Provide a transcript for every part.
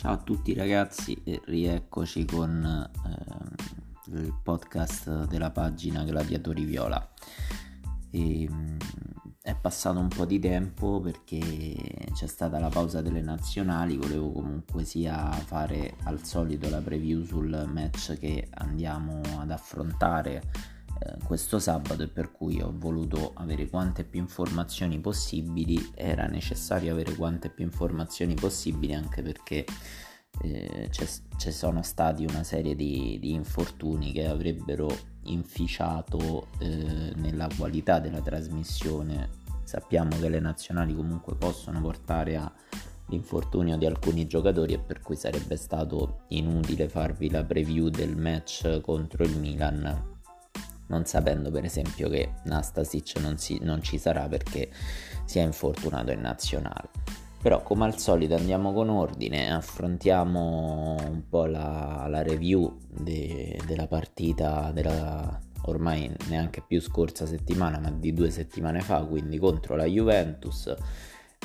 Ciao a tutti ragazzi e rieccoci con eh, il podcast della pagina Gladiatori Viola. E, mm, è passato un po' di tempo perché c'è stata la pausa delle nazionali, volevo comunque sia fare al solito la preview sul match che andiamo ad affrontare eh, questo sabato e per cui ho voluto avere quante più informazioni possibili era necessario avere quante più informazioni possibili anche perché eh, ci sono stati una serie di, di, infortuni che avrebbero inficiato eh, nella qualità della trasmissione. Sappiamo che le nazionali comunque possono portare all'infortunio di alcuni giocatori e per cui sarebbe stato inutile farvi la preview del match contro il Milan non sapendo per esempio che Nastasic non, si, non ci sarà perché si è infortunato in nazionale. Però come al solito andiamo con ordine, affrontiamo un po' la, la review de, della partita della ormai neanche più scorsa settimana ma di due settimane fa, quindi contro la Juventus.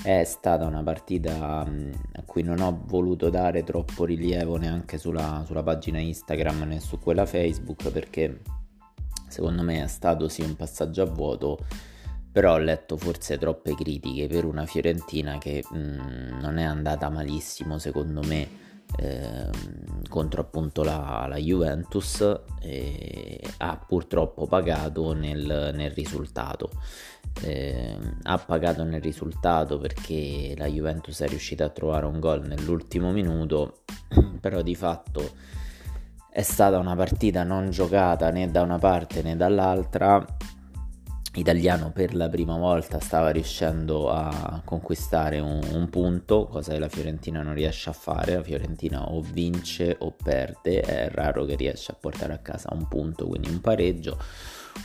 È stata una partita a cui non ho voluto dare troppo rilievo neanche sulla, sulla pagina Instagram né su quella Facebook perché secondo me è stato sì un passaggio a vuoto, però ho letto forse troppe critiche per una Fiorentina che mh, mm, non è andata malissimo secondo me eh, contro appunto la, la Juventus e ha purtroppo pagato nel, nel risultato. Eh, ha pagato nel risultato perché la Juventus è riuscita a trovare un gol nell'ultimo minuto, però di fatto è stata una partita non giocata né da una parte né dall'altra. Italiano per la prima volta stava riuscendo a conquistare un, un, punto, cosa che la Fiorentina non riesce a fare. La Fiorentina o vince o perde, è raro che riesca a portare a casa un punto, quindi un pareggio.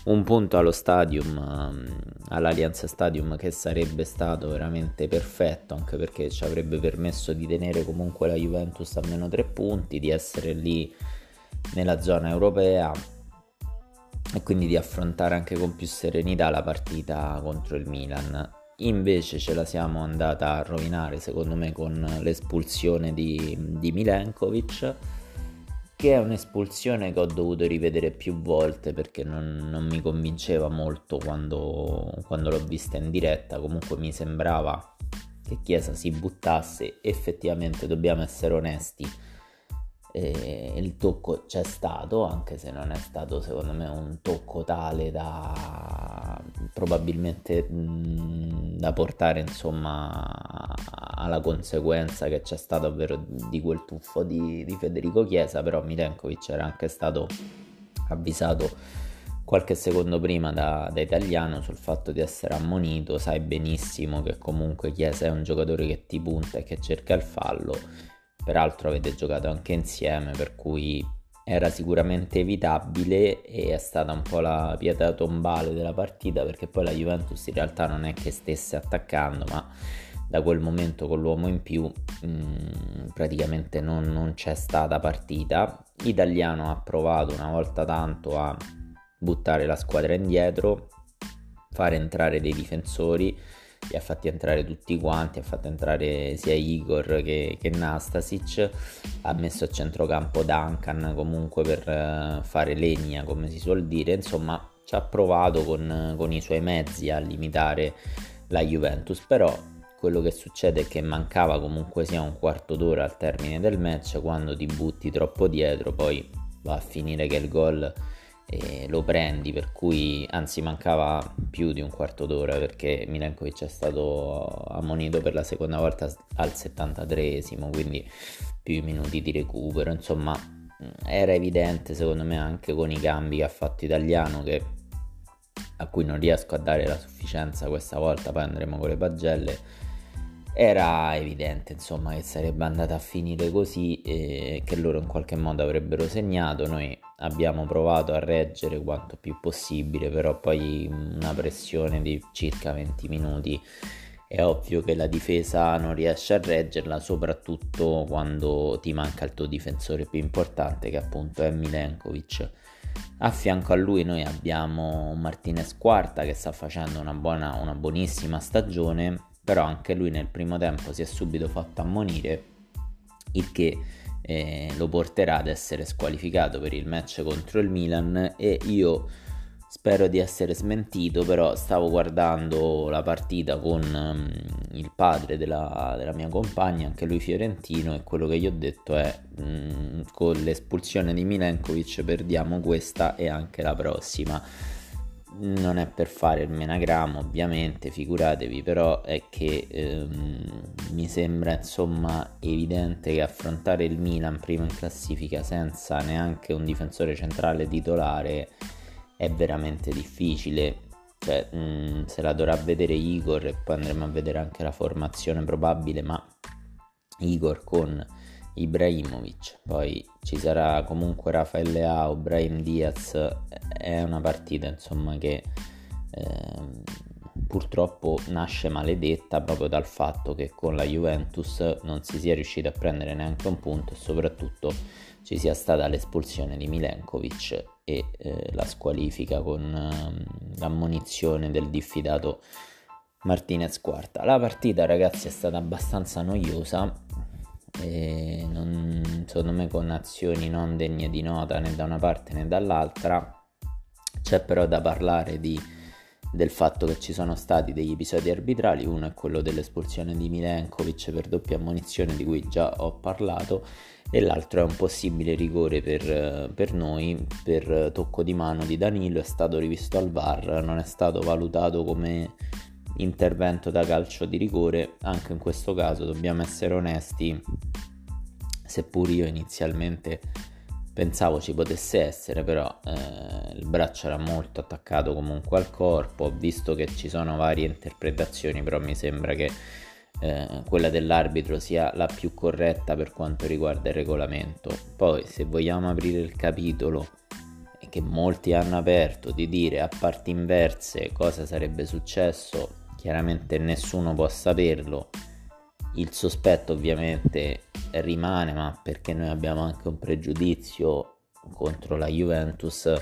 Un punto allo stadium, ehm, all'Allianza Stadium, che sarebbe stato veramente perfetto, anche perché ci avrebbe permesso di tenere comunque la Juventus a meno tre punti, di essere lì nella zona europea e quindi di affrontare anche con più serenità la partita contro il Milan. Invece ce la siamo andata a rovinare secondo me con l'espulsione di, di Milenkovic che è un'espulsione che ho dovuto rivedere più volte perché non, non mi convinceva molto quando, quando l'ho vista in diretta, comunque mi sembrava che Chiesa si buttasse, effettivamente dobbiamo essere onesti, e il tocco c'è stato, anche se non è stato secondo me un tocco tale da probabilmente mh, da portare insomma alla conseguenza che c'è stato ovvero di quel tuffo di, di Federico Chiesa, però Milenkovic era anche stato avvisato qualche secondo prima da, da, italiano sul fatto di essere ammonito, sai benissimo che comunque Chiesa è un giocatore che ti punta e che cerca il fallo peraltro avete giocato anche insieme per cui era sicuramente evitabile e è stata un po' la pietra tombale della partita perché poi la Juventus in realtà non è che stesse attaccando ma da quel momento con l'uomo in più mh, mm, praticamente non, non c'è stata partita. Italiano ha provato una volta tanto a buttare la squadra indietro fare entrare dei difensori li ha fatti entrare tutti quanti, ha fatto entrare sia Igor che, che Nastasic, ha messo a centrocampo Duncan comunque per uh, fare legna come si suol dire, insomma ci ha provato con, con i suoi mezzi a limitare la Juventus, però quello che succede è che mancava comunque sia un quarto d'ora al termine del match, quando ti butti troppo dietro poi va a finire che il gol e lo prendi, per cui anzi mancava più di un quarto d'ora perché Milenkovic è stato ammonito per la seconda volta al 73esimo, quindi più minuti di recupero, insomma era evidente secondo me anche con i cambi che ha fatto Italiano che a cui non riesco a dare la sufficienza questa volta, poi andremo con le pagelle era evidente insomma che sarebbe andata a finire così e che loro in qualche modo avrebbero segnato. Noi abbiamo provato a reggere quanto più possibile però poi una pressione di circa 20 minuti. È ovvio che la difesa non riesce a reggerla soprattutto quando ti manca il tuo difensore più importante che appunto è Milenkovic. A fianco a lui noi abbiamo Martinez Quarta che sta facendo una, buona, una buonissima stagione però anche lui nel primo tempo si è subito fatto ammonire il che eh, lo porterà ad essere squalificato per il match contro il Milan. E io spero di essere smentito, però stavo guardando la partita con um, il padre della, della, mia compagna, anche lui fiorentino, e quello che gli ho detto è um, con l'espulsione di Milenkovic perdiamo questa e anche la prossima non è per fare il menagramma ovviamente figuratevi però è che ehm, mi sembra insomma evidente che affrontare il Milan prima in classifica senza neanche un difensore centrale titolare è veramente difficile. Cioè mh, mm, se la dovrà vedere Igor e poi andremo a vedere anche la formazione probabile ma Igor con Ibrahimovic, poi ci sarà comunque Raffaele Ao, Brahim Diaz, è una partita insomma che eh, purtroppo nasce maledetta proprio dal fatto che con la Juventus non si sia riusciti a prendere neanche un punto e soprattutto ci sia stata l'espulsione di Milenkovic e eh, la squalifica con eh, l'ammonizione del diffidato Martinez Quarta. La partita ragazzi è stata abbastanza noiosa e non, secondo me con azioni non degne di nota né da una parte né dall'altra. C'è però da parlare di, del fatto che ci sono stati degli episodi arbitrali, uno è quello dell'espulsione di Milenkovic per doppia ammonizione di cui già ho parlato e l'altro è un possibile rigore per, per noi per tocco di mano di Danilo, è stato rivisto al VAR, non è stato valutato come intervento da calcio di rigore, anche in questo caso dobbiamo essere onesti, seppur io inizialmente pensavo ci potesse essere, però eh, il braccio era molto attaccato comunque al corpo, visto che ci sono varie interpretazioni, però mi sembra che eh, quella dell'arbitro sia la più corretta per quanto riguarda il regolamento. Poi se vogliamo aprire il capitolo che molti hanno aperto di dire a parti inverse cosa sarebbe successo chiaramente nessuno può saperlo. Il sospetto ovviamente rimane, ma perché noi abbiamo anche un pregiudizio contro la Juventus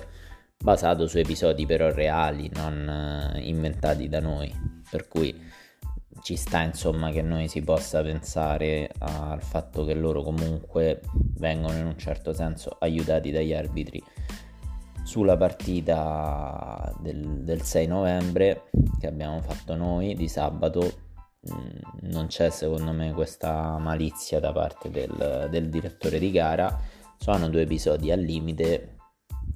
basato su episodi però reali, non eh, inventati da noi. Per cui ci sta insomma che noi si possa pensare al fatto che loro comunque vengono in un certo senso aiutati dagli arbitri sulla partita del, del 6 novembre che abbiamo fatto noi di sabato. Mm, non c'è secondo me questa malizia da parte del, del, direttore di gara. Sono due episodi al limite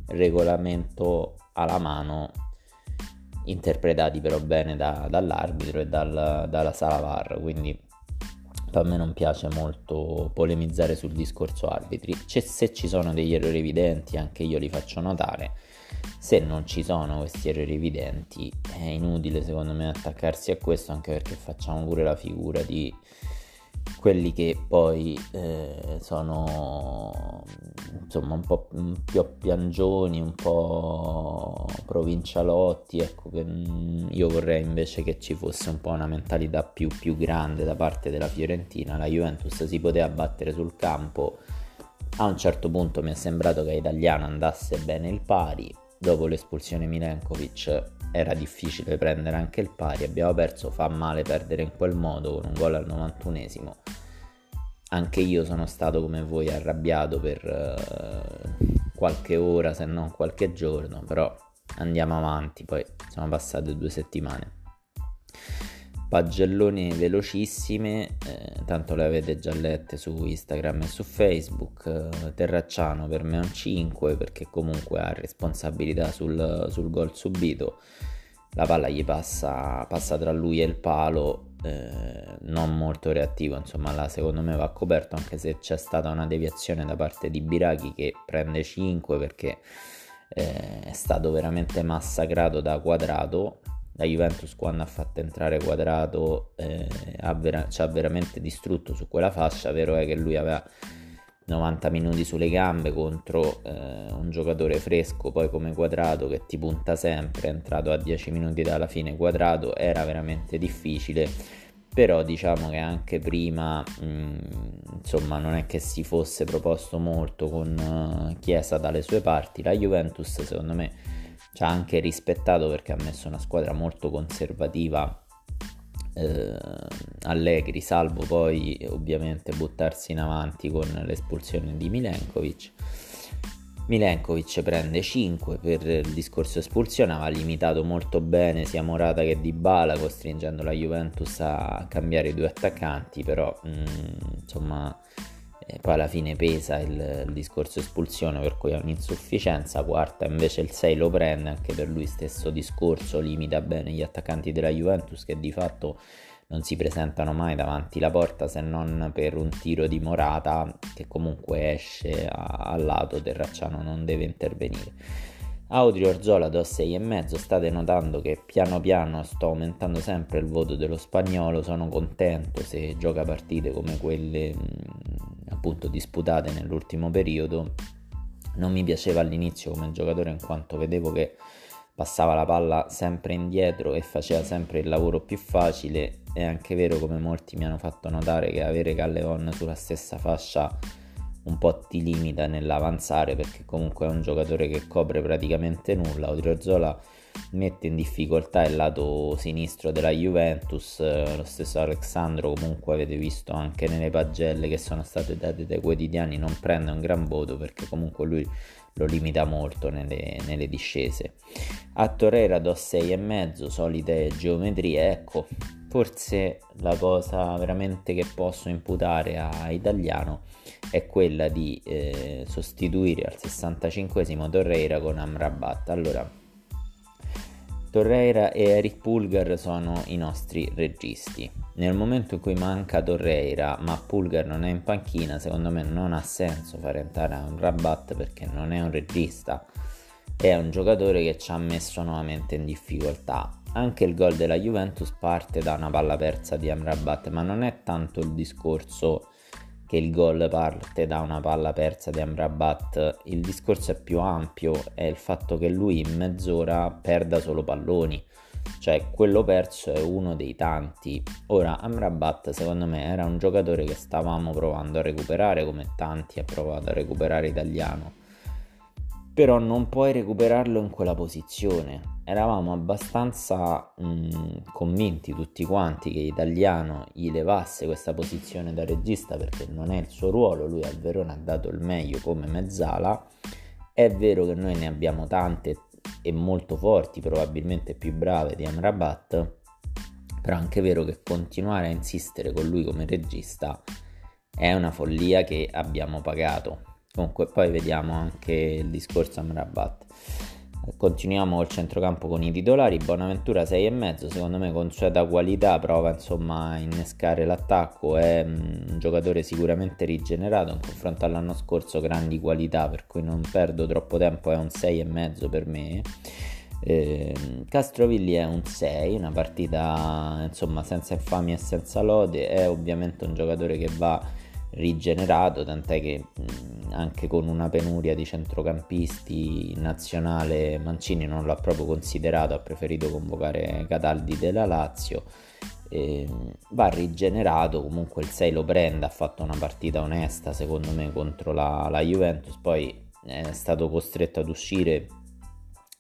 regolamento alla mano interpretati però bene da, dall'arbitro e dal, dalla sala VAR quindi a me non piace molto polemizzare sul discorso arbitri. C'è, se ci sono degli errori evidenti, anche io li faccio notare. Se non ci sono questi errori evidenti, è inutile secondo me attaccarsi a questo, anche perché facciamo pure la figura di quelli che poi eh, sono insomma un po' più piangioni, un po' provincialotti, ecco che mm, io vorrei invece che ci fosse un po' una mentalità più, più grande da parte della Fiorentina, la Juventus si poteva battere sul campo, a un certo punto mi è sembrato che Italiano andasse bene il pari, dopo l'espulsione Milenkovic era difficile prendere anche il pari, abbiamo perso, fa male perdere in quel modo con un gol al 91esimo. Anche io sono stato come voi arrabbiato per uh, qualche ora, se non qualche giorno, però andiamo avanti, poi sono passate due settimane pagellone velocissime, eh, tanto le avete già lette su Instagram e su Facebook. Eh, Terracciano per me è un 5 perché comunque ha responsabilità sul, sul gol subito. La palla gli passa, passa tra lui e il palo, eh, non molto reattivo, insomma, là secondo me va coperto anche se c'è stata una deviazione da parte di Biraghi che prende 5 perché eh, è stato veramente massacrato da quadrato la Juventus quando ha fatto entrare Quadrato eh, vera- ci ha veramente distrutto su quella fascia, vero è che lui aveva 90 minuti sulle gambe contro eh, un giocatore fresco poi come Quadrato che ti punta sempre, è entrato a 10 minuti dalla fine. Quadrato, era veramente difficile. Però diciamo che anche prima mh, mm, insomma non è che si fosse proposto molto con uh, Chiesa dalle sue parti. La Juventus secondo me ci ha anche rispettato perché ha messo una squadra molto conservativa eh, Allegri, salvo poi ovviamente buttarsi in avanti con l'espulsione di Milenkovic. Milenkovic prende 5 per il discorso espulsione, aveva limitato molto bene sia Morata che Dybala, costringendo la Juventus a cambiare i due attaccanti, però mh, mm, insomma e poi alla fine pesa il, il, discorso espulsione per cui è un'insufficienza. Quarta invece il 6 lo prende anche per lui stesso discorso limita bene gli attaccanti della Juventus che di fatto non si presentano mai davanti la porta se non per un tiro di Morata che comunque esce al lato Terracciano non deve intervenire. Audrio Orzola do 6,5 state notando che piano piano sto aumentando sempre il voto dello spagnolo sono contento se gioca partite come quelle appunto disputate nell'ultimo periodo. Non mi piaceva all'inizio come giocatore in quanto vedevo che passava la palla sempre indietro e faceva sempre il lavoro più facile. È anche vero come molti mi hanno fatto notare che avere Calleon sulla stessa fascia un po' ti limita nell'avanzare perché comunque è un giocatore che copre praticamente nulla. Odriozola mette in difficoltà il lato sinistro della Juventus, eh, lo stesso Alexandro comunque avete visto anche nelle pagelle che sono state date dai quotidiani non prende un gran voto perché comunque lui lo limita molto nelle, nelle discese. A Torreira do 6,5, solite geometrie, ecco, forse la cosa veramente che posso imputare a Italiano è quella di eh, sostituire al 65 Torreira con Amrabat. Allora, Torreira e Eric Pulgar sono i nostri registi. Nel momento in cui manca Torreira, ma Pulgar non è in panchina, secondo me non ha senso fare entrare un Rabat perché non è un regista, è un giocatore che ci ha messo nuovamente in difficoltà. Anche il gol della Juventus parte da una palla persa di Amrabat, ma non è tanto il discorso che il gol parte da una palla persa di Amrabat, il discorso è più ampio, è il fatto che lui in mezz'ora perda solo palloni, cioè quello perso è uno dei tanti. Ora Amrabat secondo me era un giocatore che stavamo provando a recuperare come tanti ha provato a recuperare italiano però non puoi recuperarlo in quella posizione. Eravamo abbastanza mh, mm, convinti tutti quanti che Italiano gli levasse questa posizione da regista perché non è il suo ruolo, lui al Verona ha dato il meglio come mezzala. È vero che noi ne abbiamo tante e molto forti, probabilmente più brave di Amrabat, però è anche vero che continuare a insistere con lui come regista è una follia che abbiamo pagato Comunque poi vediamo anche il discorso Amrabat. Continuiamo col centrocampo con i titolari, Bonaventura 6,5, secondo me con consueta qualità, prova insomma a innescare l'attacco, è mm, un giocatore sicuramente rigenerato in confronto all'anno scorso, grandi qualità, per cui non perdo troppo tempo, è un 6,5 per me. Eh, Castrovilli è un 6, una partita insomma senza infamia e senza lode, è ovviamente un giocatore che va rigenerato, tant'è che mh, anche con una penuria di centrocampisti nazionale Mancini non l'ha proprio considerato, ha preferito convocare Cataldi della Lazio. E, va rigenerato, comunque il 6 lo prende, ha fatto una partita onesta secondo me contro la, la Juventus, poi è stato costretto ad uscire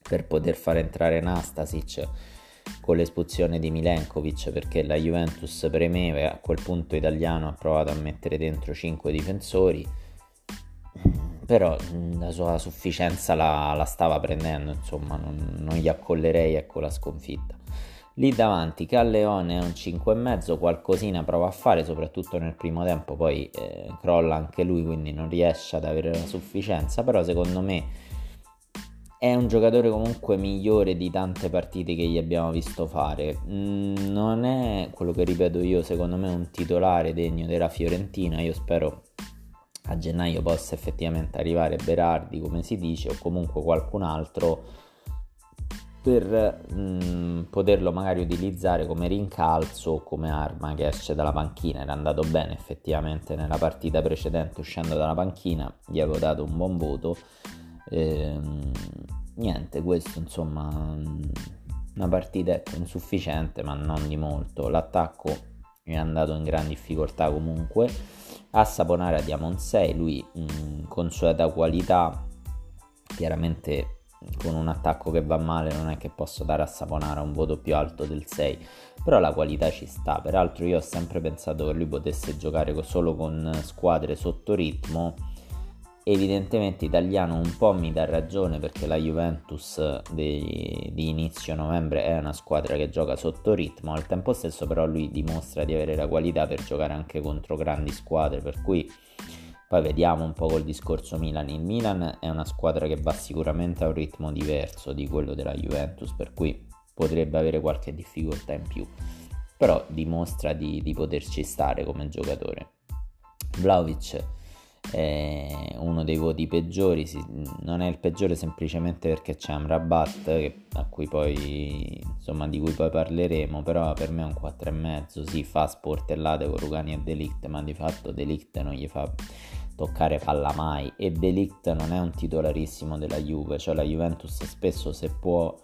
per poter far entrare Nastasic con l'espulsione di Milenkovic perché la Juventus premeva e a quel punto italiano ha provato a mettere dentro 5 difensori però la sua sufficienza la, la stava prendendo insomma non, non, gli accollerei ecco la sconfitta. Lì davanti Calleone è un 5,5 qualcosina prova a fare soprattutto nel primo tempo poi eh, crolla anche lui quindi non riesce ad avere la sufficienza però secondo me è un giocatore comunque migliore di tante partite che gli abbiamo visto fare. Mm, non è quello che ripeto io, secondo me, un titolare degno della Fiorentina. Io spero a gennaio possa effettivamente arrivare Berardi, come si dice, o comunque qualcun altro per mh, mm, poterlo magari utilizzare come rincalzo o come arma che esce dalla panchina. Era andato bene effettivamente nella partita precedente uscendo dalla panchina, gli avevo dato un buon voto Ehm, niente, questo insomma una partita ecco, insufficiente ma non di molto. L'attacco è andato in gran difficoltà comunque. A Saponara diamo un 6, lui mh, con sua qualità chiaramente con un attacco che va male non è che posso dare a Saponara un voto più alto del 6, però la qualità ci sta. Peraltro io ho sempre pensato che lui potesse giocare solo con squadre sotto ritmo. Evidentemente Italiano un po' mi dà ragione perché la Juventus di, di inizio novembre è una squadra che gioca sotto ritmo, al tempo stesso però lui dimostra di avere la qualità per giocare anche contro grandi squadre, per cui poi vediamo un po' col discorso Milan. Il Milan è una squadra che va sicuramente a un ritmo diverso di quello della Juventus, per cui potrebbe avere qualche difficoltà in più. Però dimostra di, di poterci stare come giocatore. Vlaovic è uno dei voti peggiori, non è il peggiore semplicemente perché c'è Amrabat a cui poi, insomma, di cui poi parleremo, però per me è un 4,5, sì, fa sportellate con Rugani e Delict, ma di fatto Delict non gli fa toccare palla mai e Delict non è un titolarissimo della Juve, cioè la Juventus spesso se può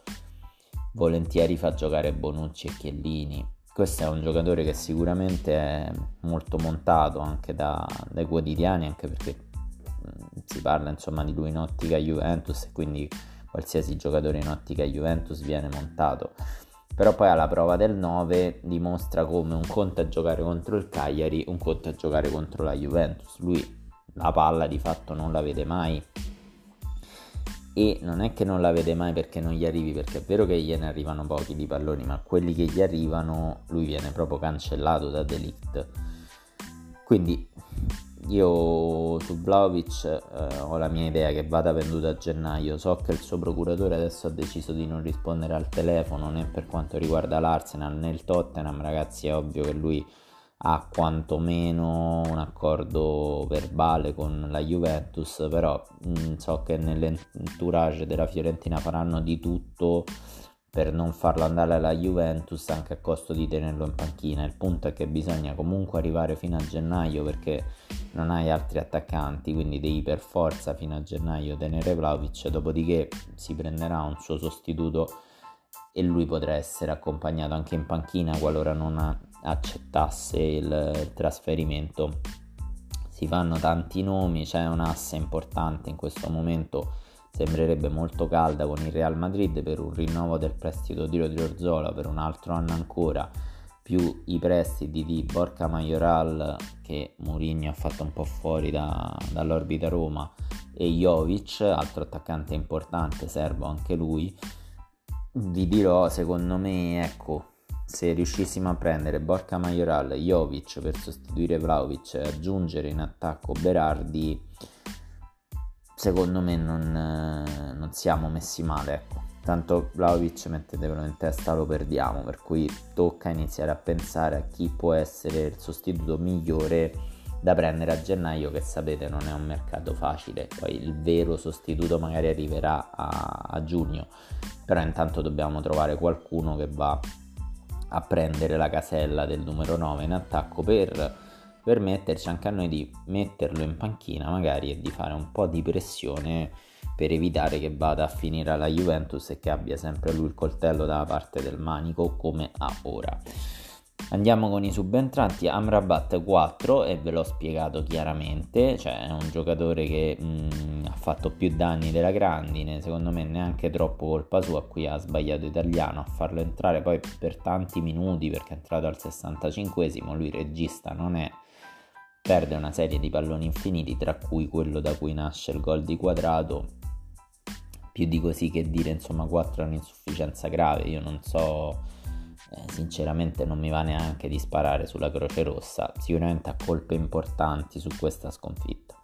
volentieri fa giocare Bonucci e Chiellini. Questo è un giocatore che sicuramente è molto montato anche da, dai quotidiani, anche perché mh, si parla insomma di lui in ottica Juventus e quindi qualsiasi giocatore in ottica Juventus viene montato. Però poi alla prova del 9 dimostra come un conto è giocare contro il Cagliari, un conto è giocare contro la Juventus. Lui la palla di fatto non la vede mai e non è che non la vede mai perché non gli arrivi perché è vero che gliene arrivano pochi di palloni ma quelli che gli arrivano lui viene proprio cancellato da Delict. Quindi io su Vlaovic eh, ho la mia idea che vada venduto a gennaio. So che il suo procuratore adesso ha deciso di non rispondere al telefono né per quanto riguarda l'Arsenal né il Tottenham. Ragazzi è ovvio che lui ha quantomeno un accordo verbale con la Juventus, però mh, mm, so che nell'entourage della Fiorentina faranno di tutto per non farlo andare alla Juventus anche a costo di tenerlo in panchina. Il punto è che bisogna comunque arrivare fino a gennaio perché non hai altri attaccanti, quindi devi per forza fino a gennaio tenere Vlaovic, dopodiché si prenderà un suo sostituto e lui potrà essere accompagnato anche in panchina qualora non accettasse il, trasferimento. Si fanno tanti nomi, c'è un'asse importante in questo momento sembrerebbe molto calda con il Real Madrid per un rinnovo del prestito di Odriozola per un altro anno ancora più i prestiti di Borca Majoral che Mourinho ha fatto un po' fuori da, dall'orbita Roma e Jovic, altro attaccante importante, servo anche lui vi dirò secondo me ecco se riuscissimo a prendere Borca Majoral, Jovic per sostituire Vlaovic e aggiungere in attacco Berardi, secondo me non, non siamo messi male. Ecco. Tanto Vlaovic mettetevelo in testa lo perdiamo, per cui tocca iniziare a pensare a chi può essere il sostituto migliore da prendere a gennaio che sapete non è un mercato facile poi il vero sostituto magari arriverà a, a giugno però intanto dobbiamo trovare qualcuno che va a prendere la casella del numero 9 in attacco per permetterci anche a noi di metterlo in panchina magari e di fare un po' di pressione per evitare che vada a finire alla Juventus e che abbia sempre lui il coltello dalla parte del manico come ha ora. Andiamo con i subentranti, Amrabat 4 e ve l'ho spiegato chiaramente, cioè è un giocatore che mh, mm, ha fatto più danni della grandine, secondo me neanche troppo colpa sua, qui ha sbagliato italiano a farlo entrare poi per tanti minuti perché è entrato al 65esimo, lui regista non è, perde una serie di palloni infiniti tra cui quello da cui nasce il gol di quadrato, più di così che dire insomma 4 è un'insufficienza grave, io non so eh, sinceramente non mi va neanche di sparare sulla Croce Rossa, sicuramente ha colpe importanti su questa sconfitta.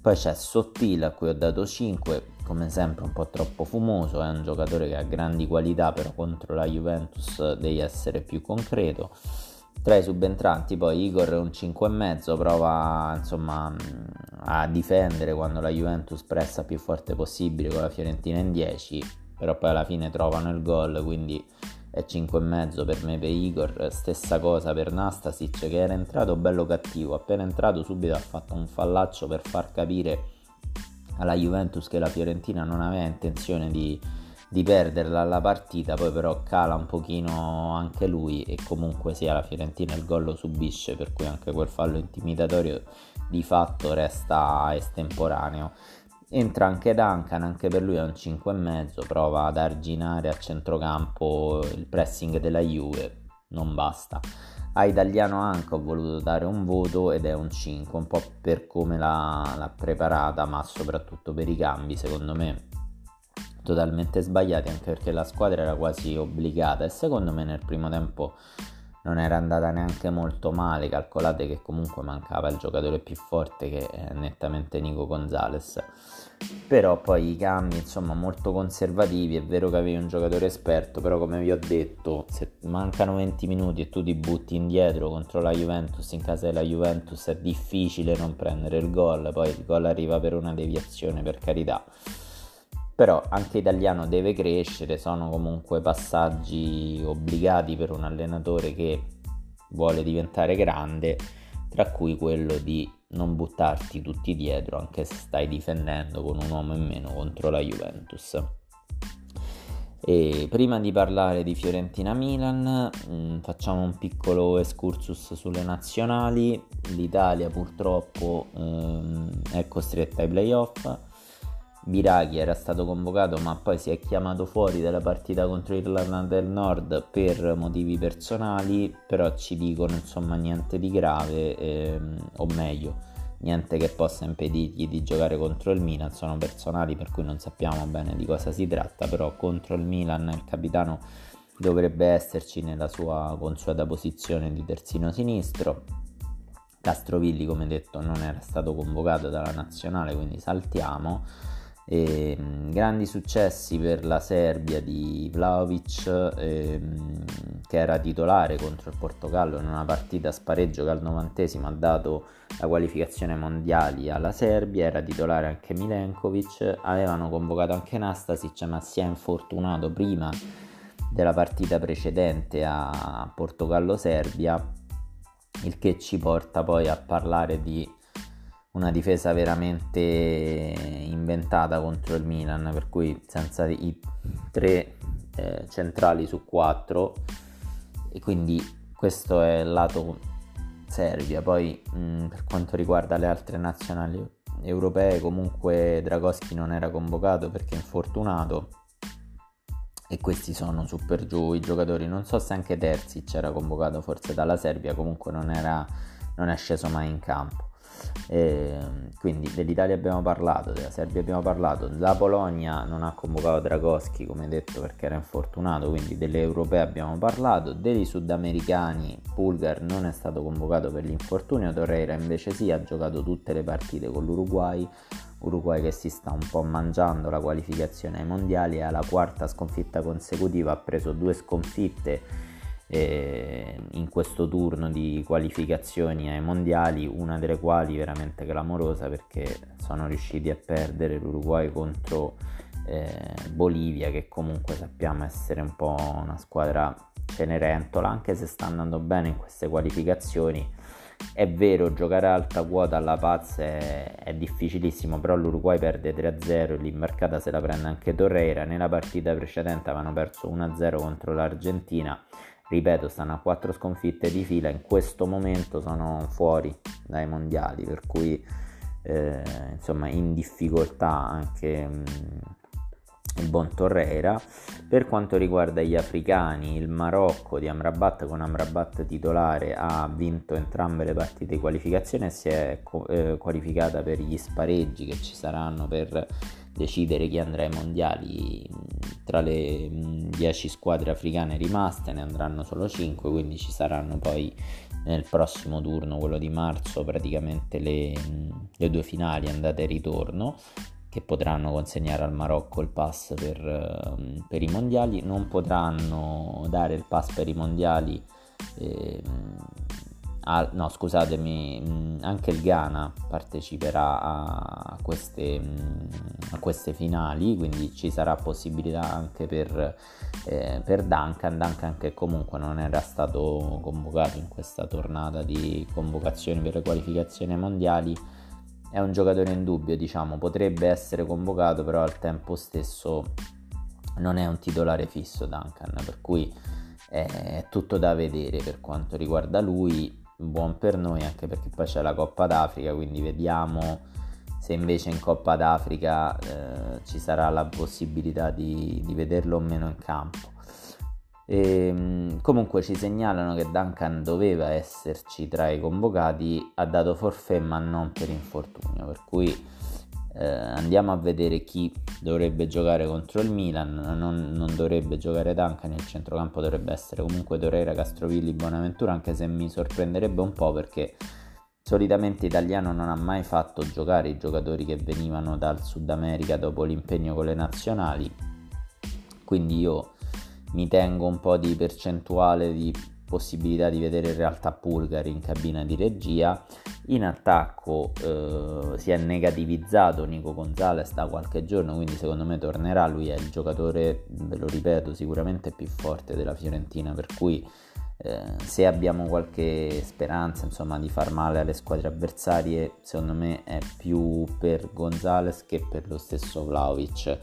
Poi c'è Sottile a cui ho dato 5, come sempre un po' troppo fumoso, è un giocatore che ha grandi qualità, però contro la Juventus devi essere più concreto. Tra i subentranti poi Igor è un 5,5, prova insomma a difendere quando la Juventus pressa più forte possibile con la Fiorentina in 10, però poi alla fine trovano il gol, quindi e 5,5 per me per Igor, stessa cosa per Nastasic che era entrato bello cattivo, appena entrato subito ha fatto un fallaccio per far capire alla Juventus che la Fiorentina non aveva intenzione di, di perderla la partita, poi però cala un pochino anche lui e comunque sia la Fiorentina il gol lo subisce, per cui anche quel fallo intimidatorio di fatto resta estemporaneo Entra anche Duncan, anche per lui è un 5,5, prova ad arginare a centrocampo il pressing della Juve, non basta. A Italiano anche ho voluto dare un voto ed è un 5, un po' per come l'ha, l'ha preparata, ma soprattutto per i cambi, secondo me totalmente sbagliati, anche perché la squadra era quasi obbligata e secondo me nel primo tempo non era andata neanche molto male, calcolate che comunque mancava il giocatore più forte che è nettamente Nico Gonzalez. Però poi i cambi, insomma, molto conservativi, è vero che avevi un giocatore esperto, però come vi ho detto, se mancano 20 minuti e tu ti butti indietro contro la Juventus in casa della Juventus è difficile non prendere il gol, poi il gol arriva per una deviazione, per carità. Però anche italiano deve crescere, sono comunque passaggi obbligati per un allenatore che vuole diventare grande, tra cui quello di non buttarti tutti dietro anche se stai difendendo con un uomo in meno contro la Juventus. E prima di parlare di Fiorentina-Milan mm, facciamo un piccolo excursus sulle nazionali. L'Italia purtroppo ehm, è costretta ai playoff Biraghi era stato convocato ma poi si è chiamato fuori dalla partita contro l'Irlanda del Nord per motivi personali, però ci dicono insomma niente di grave, ehm, o meglio, niente che possa impedirgli di giocare contro il Milan, sono personali per cui non sappiamo bene di cosa si tratta, però contro il Milan il capitano dovrebbe esserci nella sua consueta posizione di terzino sinistro. Castrovilli, come detto, non era stato convocato dalla nazionale, quindi saltiamo. E, ehm, grandi successi per la Serbia di Vlaovic ehm, che era titolare contro il Portogallo in una partita a spareggio che al novantesimo ha dato la qualificazione mondiali alla Serbia, era titolare anche Milenkovic, avevano convocato anche Nastasic ma si è infortunato prima della partita precedente a Portogallo-Serbia, il che ci porta poi a parlare di una difesa veramente inventata contro il Milan, per cui senza i tre eh, centrali su quattro e quindi questo è il lato Serbia. Poi mh, per quanto riguarda le altre nazionali europee, comunque Dragoschi non era convocato perché è infortunato e questi sono su per giù i giocatori. Non so se anche Terzi c'era convocato forse dalla Serbia, comunque non, era, non è sceso mai in campo. E quindi dell'Italia abbiamo parlato, della Serbia abbiamo parlato, la Polonia non ha convocato Dragoschi come detto perché era infortunato, quindi delle europee abbiamo parlato, dei sudamericani Pulgar non è stato convocato per l'infortunio, Torreira invece sì, ha giocato tutte le partite con l'Uruguay, Uruguay che si sta un po' mangiando la qualificazione ai mondiali, è alla quarta sconfitta consecutiva, ha preso due sconfitte eh, in questo turno di qualificazioni ai mondiali, una delle quali veramente clamorosa perché sono riusciti a perdere l'Uruguay contro eh, Bolivia che comunque sappiamo essere un po' una squadra cenerentola anche se sta andando bene in queste qualificazioni. È vero giocare a alta quota alla Paz è, è difficilissimo però l'Uruguay perde 3-0 l'imbarcata se la prende anche Torreira. Nella partita precedente avevano perso 1-0 contro l'Argentina ripeto, stanno a quattro sconfitte di fila, in questo momento sono fuori dai mondiali, per cui eh, insomma in difficoltà anche mh, il buon Torreira. Per quanto riguarda gli africani, il Marocco di Amrabat con Amrabat titolare ha vinto entrambe le partite di qualificazione e si è eh, qualificata per gli spareggi che ci saranno per decidere chi andrà ai mondiali. Tra le 10 squadre africane rimaste ne andranno solo 5 quindi ci saranno poi nel prossimo turno quello di marzo praticamente le, le due finali andate e ritorno che potranno consegnare al Marocco il pass per, per, i mondiali. Non potranno dare il pass per i mondiali eh, Ah, no, scusatemi, mm, anche il Ghana parteciperà a queste, mm, a queste, finali, quindi ci sarà possibilità anche per, eh, per Duncan. Duncan che comunque non era stato convocato in questa tornata di convocazioni per le qualificazioni mondiali. È un giocatore in dubbio, diciamo, potrebbe essere convocato, però al tempo stesso non è un titolare fisso Duncan, per cui è tutto da vedere per quanto riguarda lui buon per noi anche perché poi c'è la Coppa d'Africa, quindi vediamo se invece in Coppa d'Africa eh, ci sarà la possibilità di, di, vederlo o meno in campo. E, ehm, comunque ci segnalano che Duncan doveva esserci tra i convocati, ha dato forfè ma non per infortunio, per cui eh, andiamo a vedere chi dovrebbe giocare contro il Milan, non, non, dovrebbe giocare Duncan, nel centrocampo dovrebbe essere comunque Torreira, Castrovilli, Bonaventura, anche se mi sorprenderebbe un po' perché solitamente Italiano non ha mai fatto giocare i giocatori che venivano dal Sud America dopo l'impegno con le nazionali, quindi io mi tengo un po' di percentuale di possibilità di vedere in realtà Pulgari in cabina di regia. In attacco eh, si è negativizzato Nico Gonzalez da qualche giorno, quindi secondo me tornerà. Lui è il giocatore, ve lo ripeto, sicuramente più forte della Fiorentina, per cui eh, se abbiamo qualche speranza insomma, di far male alle squadre avversarie, secondo me è più per Gonzales che per lo stesso Vlaovic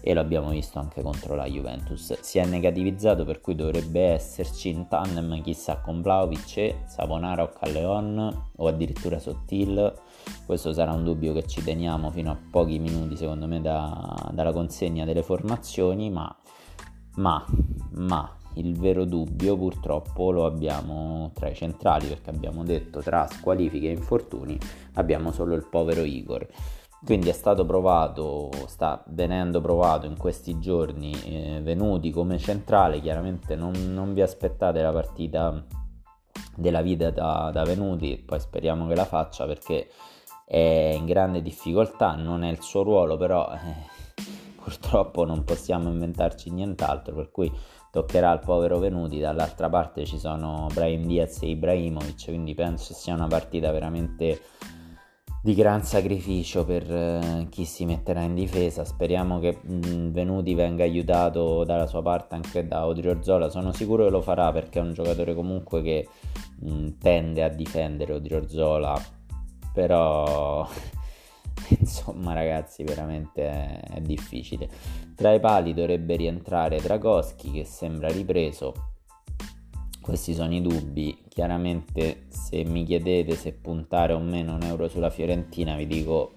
e lo abbiamo visto anche contro la Juventus. Si è negativizzato per cui dovrebbe esserci in tandem chissà con Vlaovic, Savonara o Calleon o addirittura Sottil. Questo sarà un dubbio che ci teniamo fino a pochi minuti secondo me da, dalla consegna delle formazioni, ma, ma, ma il vero dubbio purtroppo lo abbiamo tra i centrali perché abbiamo detto tra squalifiche e infortuni abbiamo solo il povero Igor. Quindi è stato provato, sta venendo provato in questi giorni eh, venuti come centrale, chiaramente non, non, vi aspettate la partita della vita da, da venuti, poi speriamo che la faccia perché è in grande difficoltà, non è il suo ruolo, però eh, purtroppo non possiamo inventarci nient'altro, per cui toccherà al povero Venuti, dall'altra parte ci sono Brian Diaz e Ibrahimovic, quindi penso sia una partita veramente di gran sacrificio per eh, chi si metterà in difesa. Speriamo che mh, Venuti venga aiutato dalla sua parte anche da Odriozola. Sono sicuro che lo farà perché è un giocatore comunque che mh, tende a difendere Odriozola, però insomma ragazzi veramente è, difficile. Tra i pali dovrebbe rientrare Dragoschi che sembra ripreso. Questi sono i dubbi. Chiaramente se mi chiedete se puntare o meno un euro sulla Fiorentina vi dico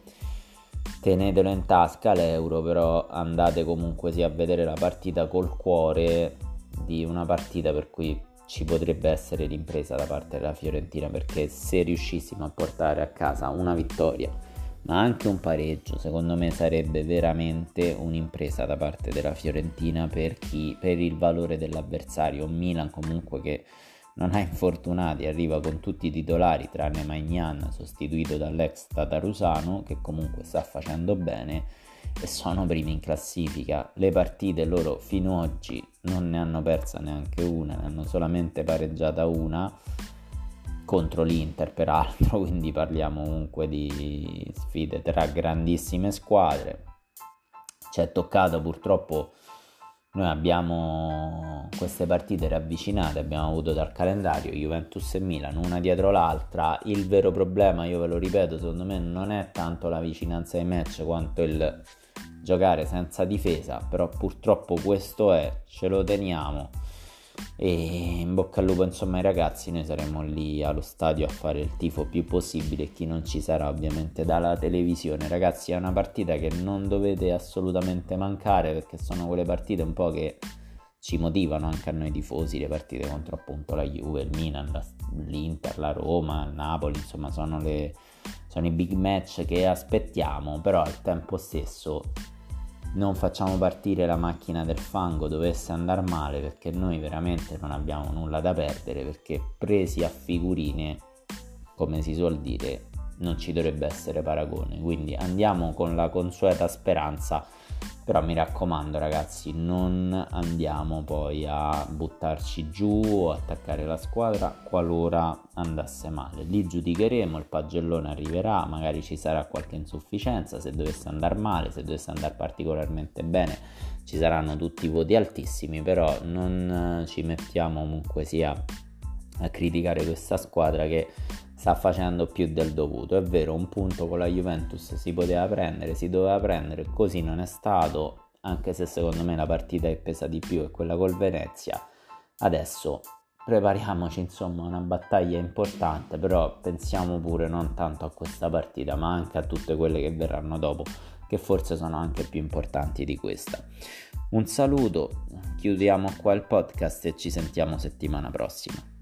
tenetelo in tasca l'euro però andate comunque sia a vedere la partita col cuore di una partita per cui ci potrebbe essere l'impresa da parte della Fiorentina perché se riuscissimo a portare a casa una vittoria ma anche un pareggio secondo me sarebbe veramente un'impresa da parte della Fiorentina per, chi, per il valore dell'avversario. Milan comunque che non ha infortunati, arriva con tutti i titolari tranne Magnan sostituito dall'ex Tatarusano che comunque sta facendo bene e sono primi in classifica. Le partite loro fino ad oggi non ne hanno persa neanche una, ne hanno solamente pareggiata una contro l'Inter peraltro, quindi parliamo comunque di sfide tra grandissime squadre. Ci è toccato purtroppo, noi abbiamo queste partite ravvicinate, abbiamo avuto dal calendario Juventus e Milan una dietro l'altra. Il vero problema, io ve lo ripeto, secondo me non è tanto la vicinanza ai match quanto il giocare senza difesa, però purtroppo questo è, ce lo teniamo e in bocca al lupo insomma ai ragazzi noi saremo lì allo stadio a fare il tifo più possibile. Chi non ci sarà ovviamente dalla televisione. Ragazzi è una partita che non dovete assolutamente mancare perché sono quelle partite un po' che ci motivano anche a noi tifosi. Le partite contro appunto la Juve, il Milan, la, l'Inter, la Roma, il Napoli insomma sono, le, sono i big match che aspettiamo. Però al tempo stesso non facciamo partire la macchina del fango dovesse andare male perché noi veramente non abbiamo nulla da perdere perché presi a figurine come si suol dire non ci dovrebbe essere paragone. Quindi andiamo con la consueta speranza però mi raccomando ragazzi non andiamo poi a buttarci giù o attaccare la squadra qualora andasse male. Lì giudicheremo il pagellone arriverà magari ci sarà qualche insufficienza se dovesse andare male se dovesse andare particolarmente bene ci saranno tutti i voti altissimi però non ci mettiamo comunque sia a criticare questa squadra che sta facendo più del dovuto. È vero, un punto con la Juventus si poteva prendere, si doveva prendere, così non è stato, anche se secondo me la partita è pesa di più è quella col Venezia. Adesso prepariamoci insomma una battaglia importante, però pensiamo pure non tanto a questa partita, ma anche a tutte quelle che verranno dopo, che forse sono anche più importanti di questa. Un saluto, chiudiamo qua il podcast e ci sentiamo settimana prossima.